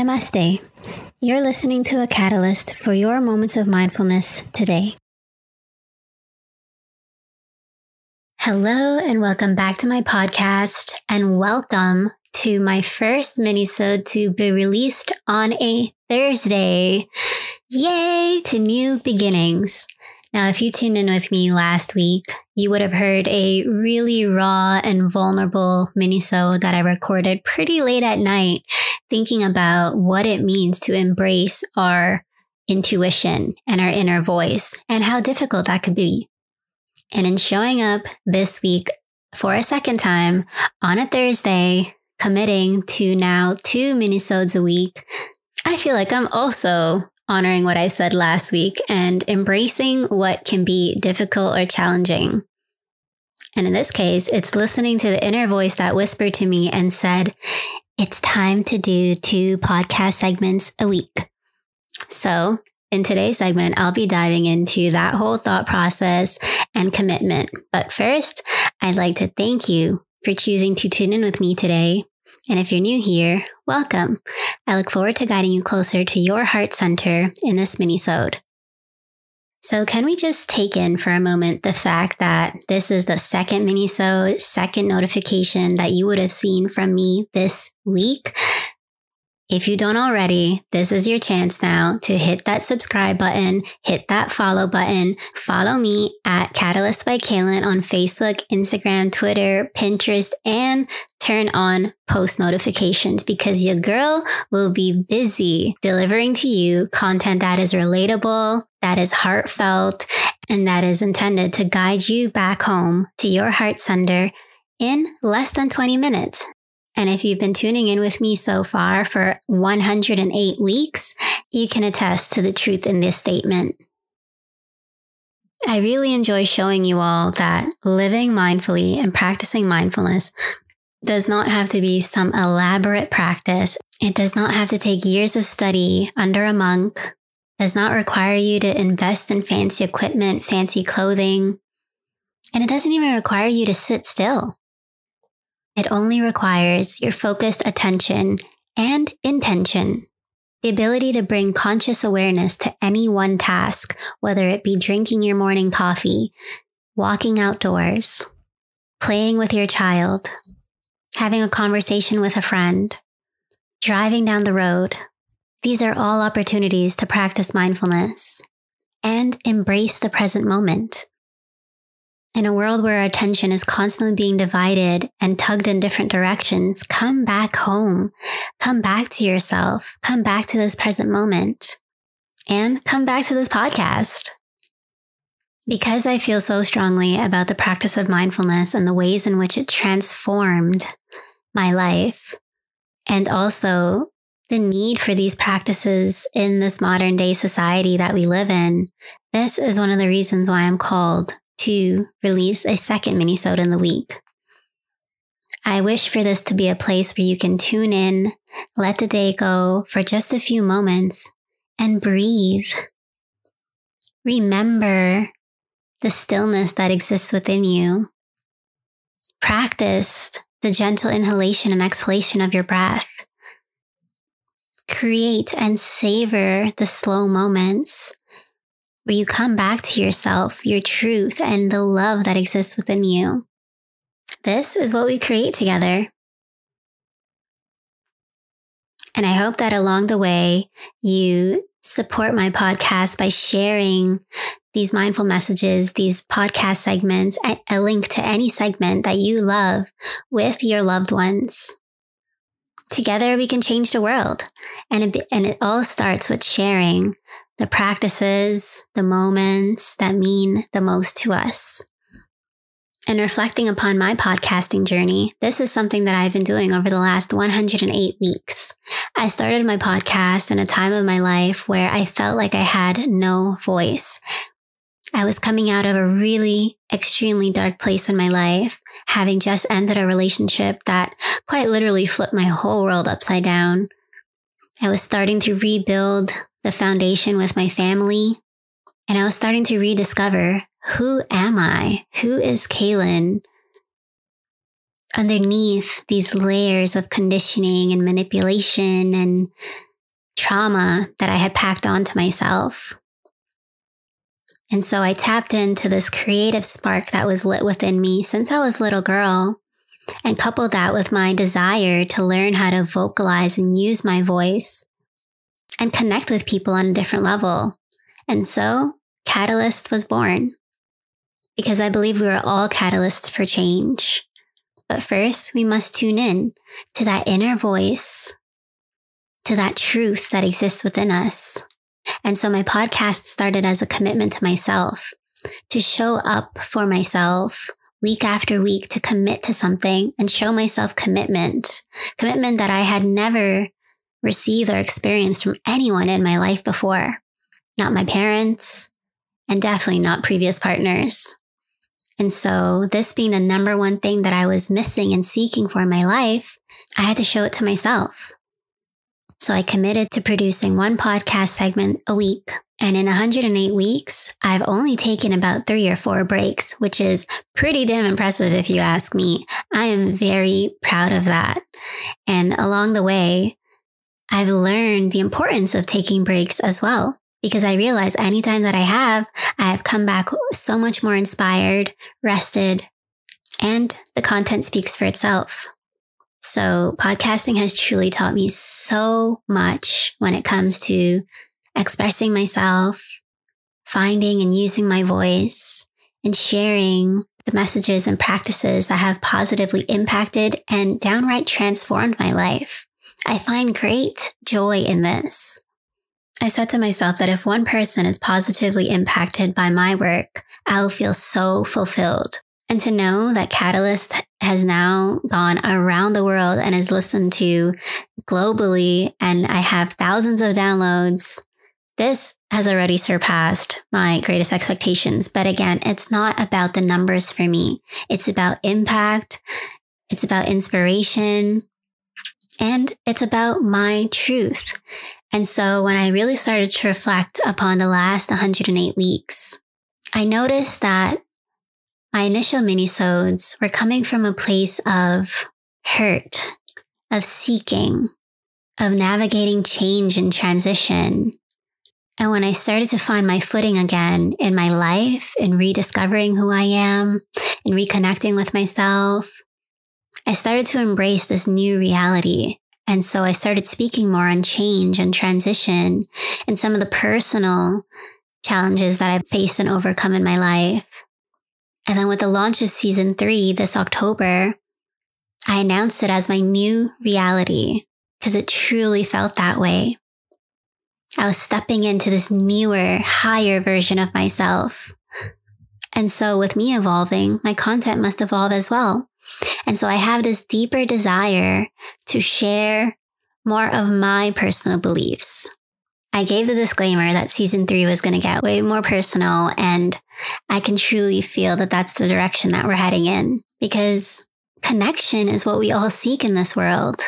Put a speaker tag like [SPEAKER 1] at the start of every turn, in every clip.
[SPEAKER 1] Namaste. You're listening to a catalyst for your moments of mindfulness today. Hello, and welcome back to my podcast, and welcome to my first minisode to be released on a Thursday. Yay to new beginnings. Now, if you tuned in with me last week, you would have heard a really raw and vulnerable minisode that I recorded pretty late at night, thinking about what it means to embrace our intuition and our inner voice and how difficult that could be. And in showing up this week for a second time on a Thursday, committing to now two minisodes a week, I feel like I'm also honoring what I said last week and embracing what can be difficult or challenging. And in this case, it's listening to the inner voice that whispered to me and said, it's time to do two podcast segments a week. So in today's segment, I'll be diving into that whole thought process and commitment. But first, I'd like to thank you for choosing to tune in with me today and if you're new here, welcome. I look forward to guiding you closer to your heart center in this mini-sode. So can we just take in for a moment the fact that this is the second mini-sode, second notification that you would have seen from me this week? If you don't already, this is your chance now to hit that subscribe button, hit that follow button, follow me at Catalyst by Kaylin on Facebook, Instagram, Twitter, Pinterest, and turn on post notifications because your girl will be busy delivering to you content that is relatable, that is heartfelt, and that is intended to guide you back home to your heart center in less than 20 minutes. And if you've been tuning in with me so far for 108 weeks, you can attest to the truth in this statement. I really enjoy showing you all that living mindfully and practicing mindfulness does not have to be some elaborate practice. It does not have to take years of study under a monk, does not require you to invest in fancy equipment, fancy clothing, and it doesn't even require you to sit still. It only requires your focused attention and intention. The ability to bring conscious awareness to any one task, whether it be drinking your morning coffee, walking outdoors, playing with your child, having a conversation with a friend, driving down the road. These are all opportunities to practice mindfulness and embrace the present moment. In a world where our attention is constantly being divided and tugged in different directions, come back home. Come back to yourself. Come back to this present moment. And come back to this podcast. Because I feel so strongly about the practice of mindfulness and the ways in which it transformed my life, and also the need for these practices in this modern day society that we live in, this is one of the reasons why I'm called to release a second minisode in the week. I wish for this to be a place where you can tune in, let the day go for just a few moments, and breathe. Remember the stillness that exists within you. Practice the gentle inhalation and exhalation of your breath. Create and savor the slow moments where you come back to yourself, your truth, and the love that exists within you. This is what we create together. And I hope that along the way, you support my podcast by sharing these mindful messages, these podcast segments, a link to any segment that you love with your loved ones. Together, we can change the world. And it, and it all starts with sharing the practices, the moments that mean the most to us. And reflecting upon my podcasting journey, this is something that I've been doing over the last 108 weeks. I started my podcast in a time of my life where I felt like I had no voice. I was coming out of a really extremely dark place in my life, having just ended a relationship that quite literally flipped my whole world upside down. I was starting to rebuild the foundation with my family. And I was starting to rediscover who am I? Who is Kaylin? Underneath these layers of conditioning and manipulation and trauma that I had packed onto myself. And so I tapped into this creative spark that was lit within me since I was a little girl and coupled that with my desire to learn how to vocalize and use my voice and connect with people on a different level. And so Catalyst was born because I believe we are all catalysts for change. But first, we must tune in to that inner voice, to that truth that exists within us. And so my podcast started as a commitment to myself to show up for myself week after week to commit to something and show myself commitment, commitment that I had never received or experienced from anyone in my life before. Not my parents, and definitely not previous partners. And so, this being the number one thing that I was missing and seeking for in my life, I had to show it to myself. So I committed to producing one podcast segment a week. And in 108 weeks, I've only taken about three or four breaks, which is pretty damn impressive if you ask me. I am very proud of that. And along the way, I've learned the importance of taking breaks as well. Because I realize anytime that I have, I have come back so much more inspired, rested, and the content speaks for itself. So podcasting has truly taught me so much when it comes to expressing myself, finding and using my voice, and sharing the messages and practices that have positively impacted and downright transformed my life. I find great joy in this. I said to myself that if one person is positively impacted by my work, I'll feel so fulfilled. And to know that Catalyst has now gone around the world and is listened to globally, and I have thousands of downloads, this has already surpassed my greatest expectations. But again, it's not about the numbers for me. It's about impact. It's about inspiration and it's about my truth. And so when I really started to reflect upon the last 108 weeks, I noticed that my initial minisodes were coming from a place of hurt, of seeking, of navigating change and transition. And when I started to find my footing again in my life and rediscovering who I am and reconnecting with myself, I started to embrace this new reality. And so I started speaking more on change and transition and some of the personal challenges that I've faced and overcome in my life. And then with the launch of season three this October, I announced it as my new reality because it truly felt that way. I was stepping into this newer, higher version of myself. And so with me evolving, my content must evolve as well. And so I have this deeper desire to share more of my personal beliefs. I gave the disclaimer that season three was going to get way more personal and I can truly feel that that's the direction that we're heading in because connection is what we all seek in this world.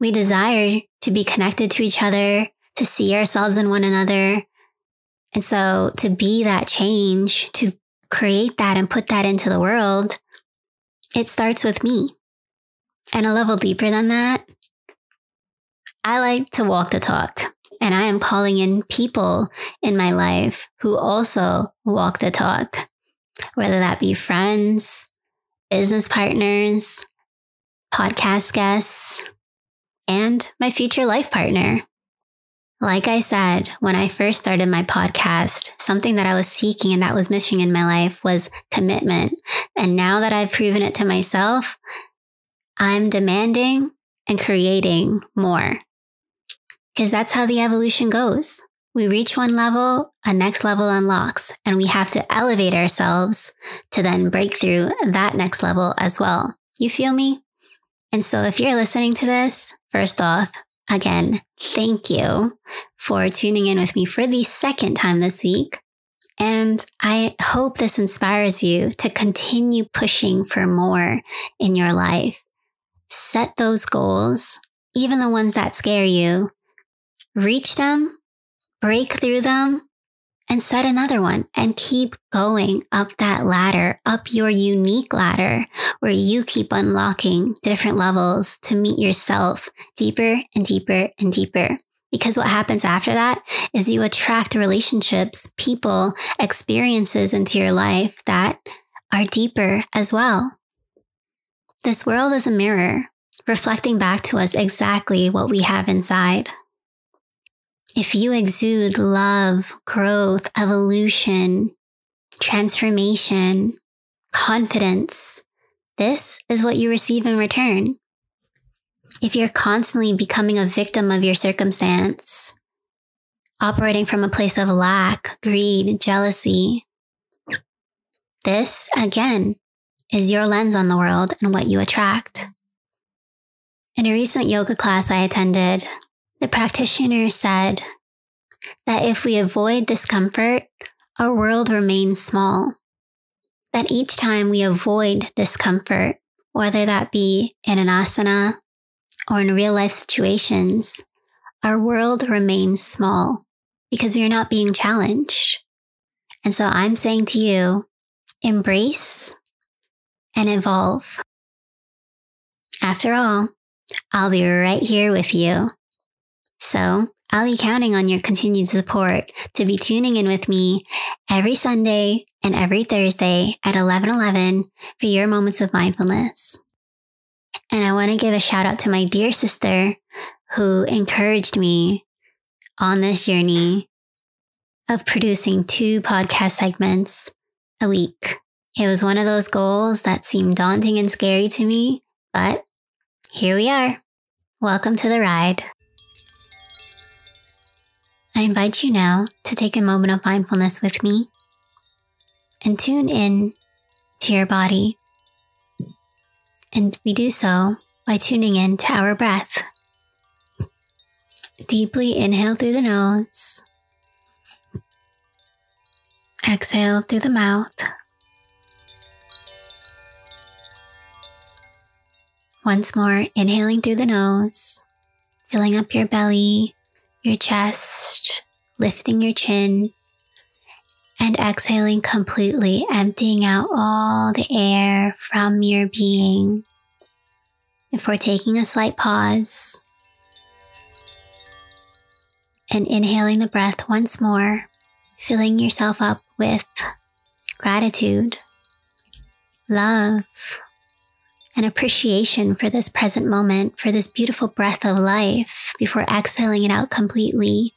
[SPEAKER 1] We desire to be connected to each other, to see ourselves in one another. And so to be that change, to create that and put that into the world, it starts with me. And a level deeper than that, I like to walk the talk. And I am calling in people in my life who also walk the talk, whether that be friends, business partners, podcast guests, and my future life partner. Like I said, when I first started my podcast, something that I was seeking and that was missing in my life was commitment. And now that I've proven it to myself, I'm demanding and creating more because that's how the evolution goes. We reach one level, a next level unlocks, and we have to elevate ourselves to then break through that next level as well. You feel me? And so if you're listening to this, first off, again, thank you for tuning in with me for the second time this week. And I hope this inspires you to continue pushing for more in your life. Set those goals, even the ones that scare you, reach them, break through them, and set another one and keep going up that ladder, up your unique ladder where you keep unlocking different levels to meet yourself deeper and deeper and deeper. Because what happens after that is you attract relationships, people, experiences into your life that are deeper as well. This world is a mirror, reflecting back to us exactly what we have inside. If you exude love, growth, evolution, transformation, confidence, this is what you receive in return. If you're constantly becoming a victim of your circumstance, operating from a place of lack, greed, jealousy, this, again, is your lens on the world and what you attract. In a recent yoga class I attended, the practitioner said that if we avoid discomfort, our world remains small. That each time we avoid discomfort, whether that be in an asana or in real life situations, our world remains small because we are not being challenged. And so I'm saying to you, embrace and evolve. After all, I'll be right here with you. So I'll be counting on your continued support to be tuning in with me every Sunday and every Thursday at 11:11 for your moments of mindfulness. And I want to give a shout out to my dear sister who encouraged me on this journey of producing two podcast segments a week. It was one of those goals that seemed daunting and scary to me, but here we are. Welcome to the ride. I invite you now to take a moment of mindfulness with me and tune in to your body. And we do so by tuning in to our breath. Deeply inhale through the nose, exhale through the mouth. Once more, inhaling through the nose, filling up your belly, your chest, lifting your chin, and exhaling completely, emptying out all the air from your being. Before taking a slight pause and inhaling the breath once more, filling yourself up with gratitude, love, an appreciation for this present moment, for this beautiful breath of life before exhaling it out completely.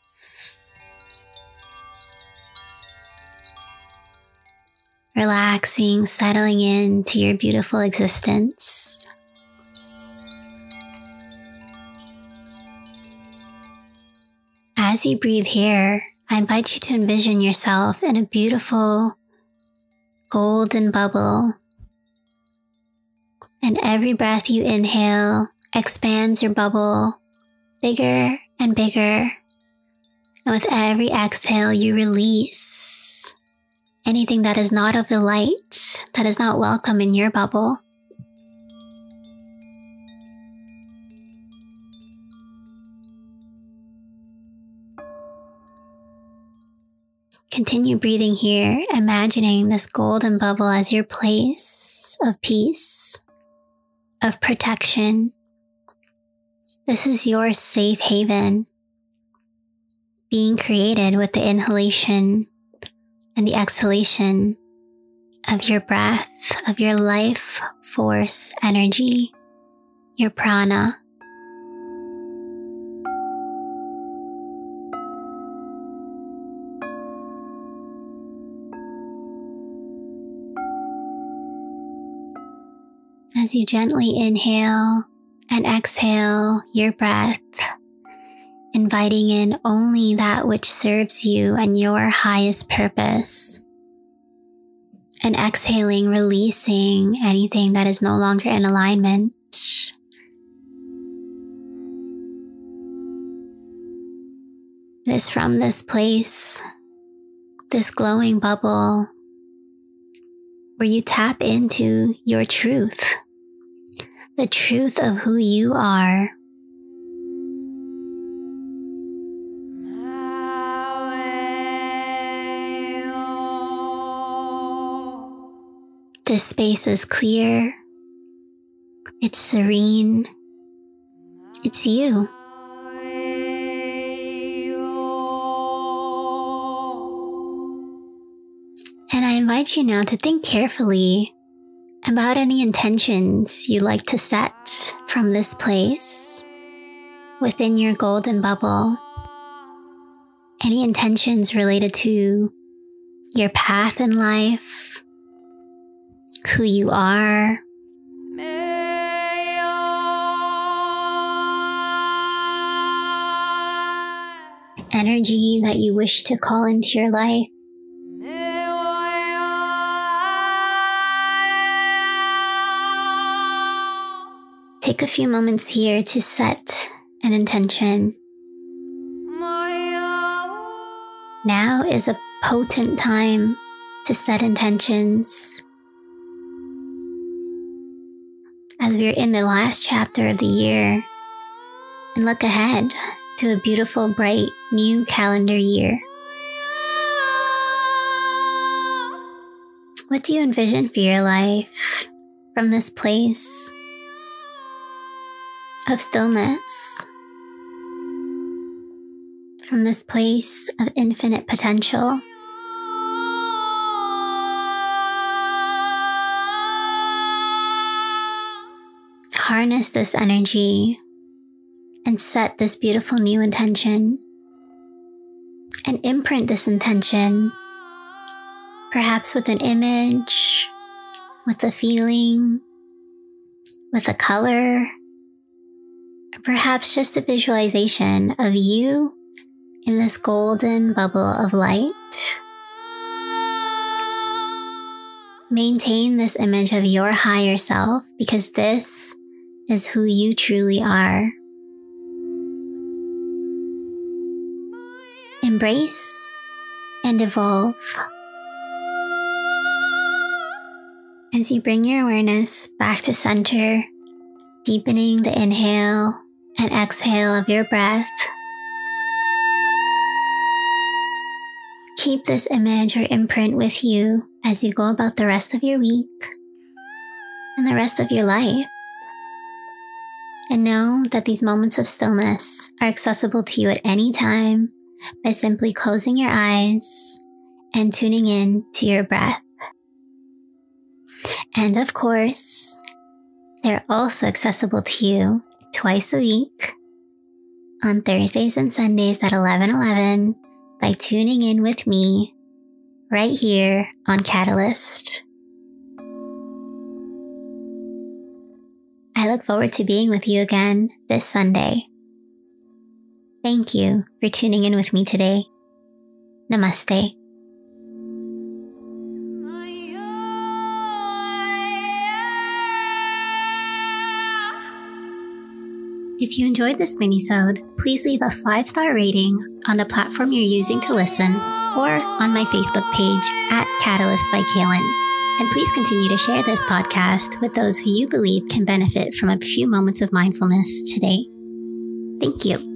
[SPEAKER 1] Relaxing, settling into your beautiful existence. As you breathe here, I invite you to envision yourself in a beautiful golden bubble and every breath you inhale expands your bubble bigger and bigger. And with every exhale, you release anything that is not of the light, that is not welcome in your bubble. Continue breathing here, imagining this golden bubble as your place of peace of protection. This is your safe haven being created with the inhalation and the exhalation of your breath, of your life force energy, your prana. As you gently inhale and exhale your breath, inviting in only that which serves you and your highest purpose. And exhaling, releasing anything that is no longer in alignment. It is from this place, this glowing bubble, where you tap into your truth the truth of who you are. This space is clear. It's serene. It's you. And I invite you now to think carefully about any intentions you like to set from this place within your golden bubble. Any intentions related to your path in life, who you are, energy that you wish to call into your life. Take a few moments here to set an intention. Now is a potent time to set intentions. As we're in the last chapter of the year and look ahead to a beautiful, bright new calendar year. What do you envision for your life from this place of stillness? From this place of infinite potential? Harness this energy and set this beautiful new intention and imprint this intention, perhaps with an image, with a feeling, with a color, or perhaps just a visualization of you in this golden bubble of light. Maintain this image of your higher self because this is who you truly are. embrace and evolve. As you bring your awareness back to center, deepening the inhale and exhale of your breath, keep this image or imprint with you as you go about the rest of your week and the rest of your life. And know that these moments of stillness are accessible to you at any time by simply closing your eyes and tuning in to your breath. And of course, they're also accessible to you twice a week on Thursdays and Sundays at 11:11 by tuning in with me right here on Catalyst. I look forward to being with you again this Sunday. Thank you for tuning in with me today. Namaste. If you enjoyed this minisode, please leave a five-star rating on the platform you're using to listen or on my Facebook page at Catalyst by Kaylin. And please continue to share this podcast with those who you believe can benefit from a few moments of mindfulness today. Thank you.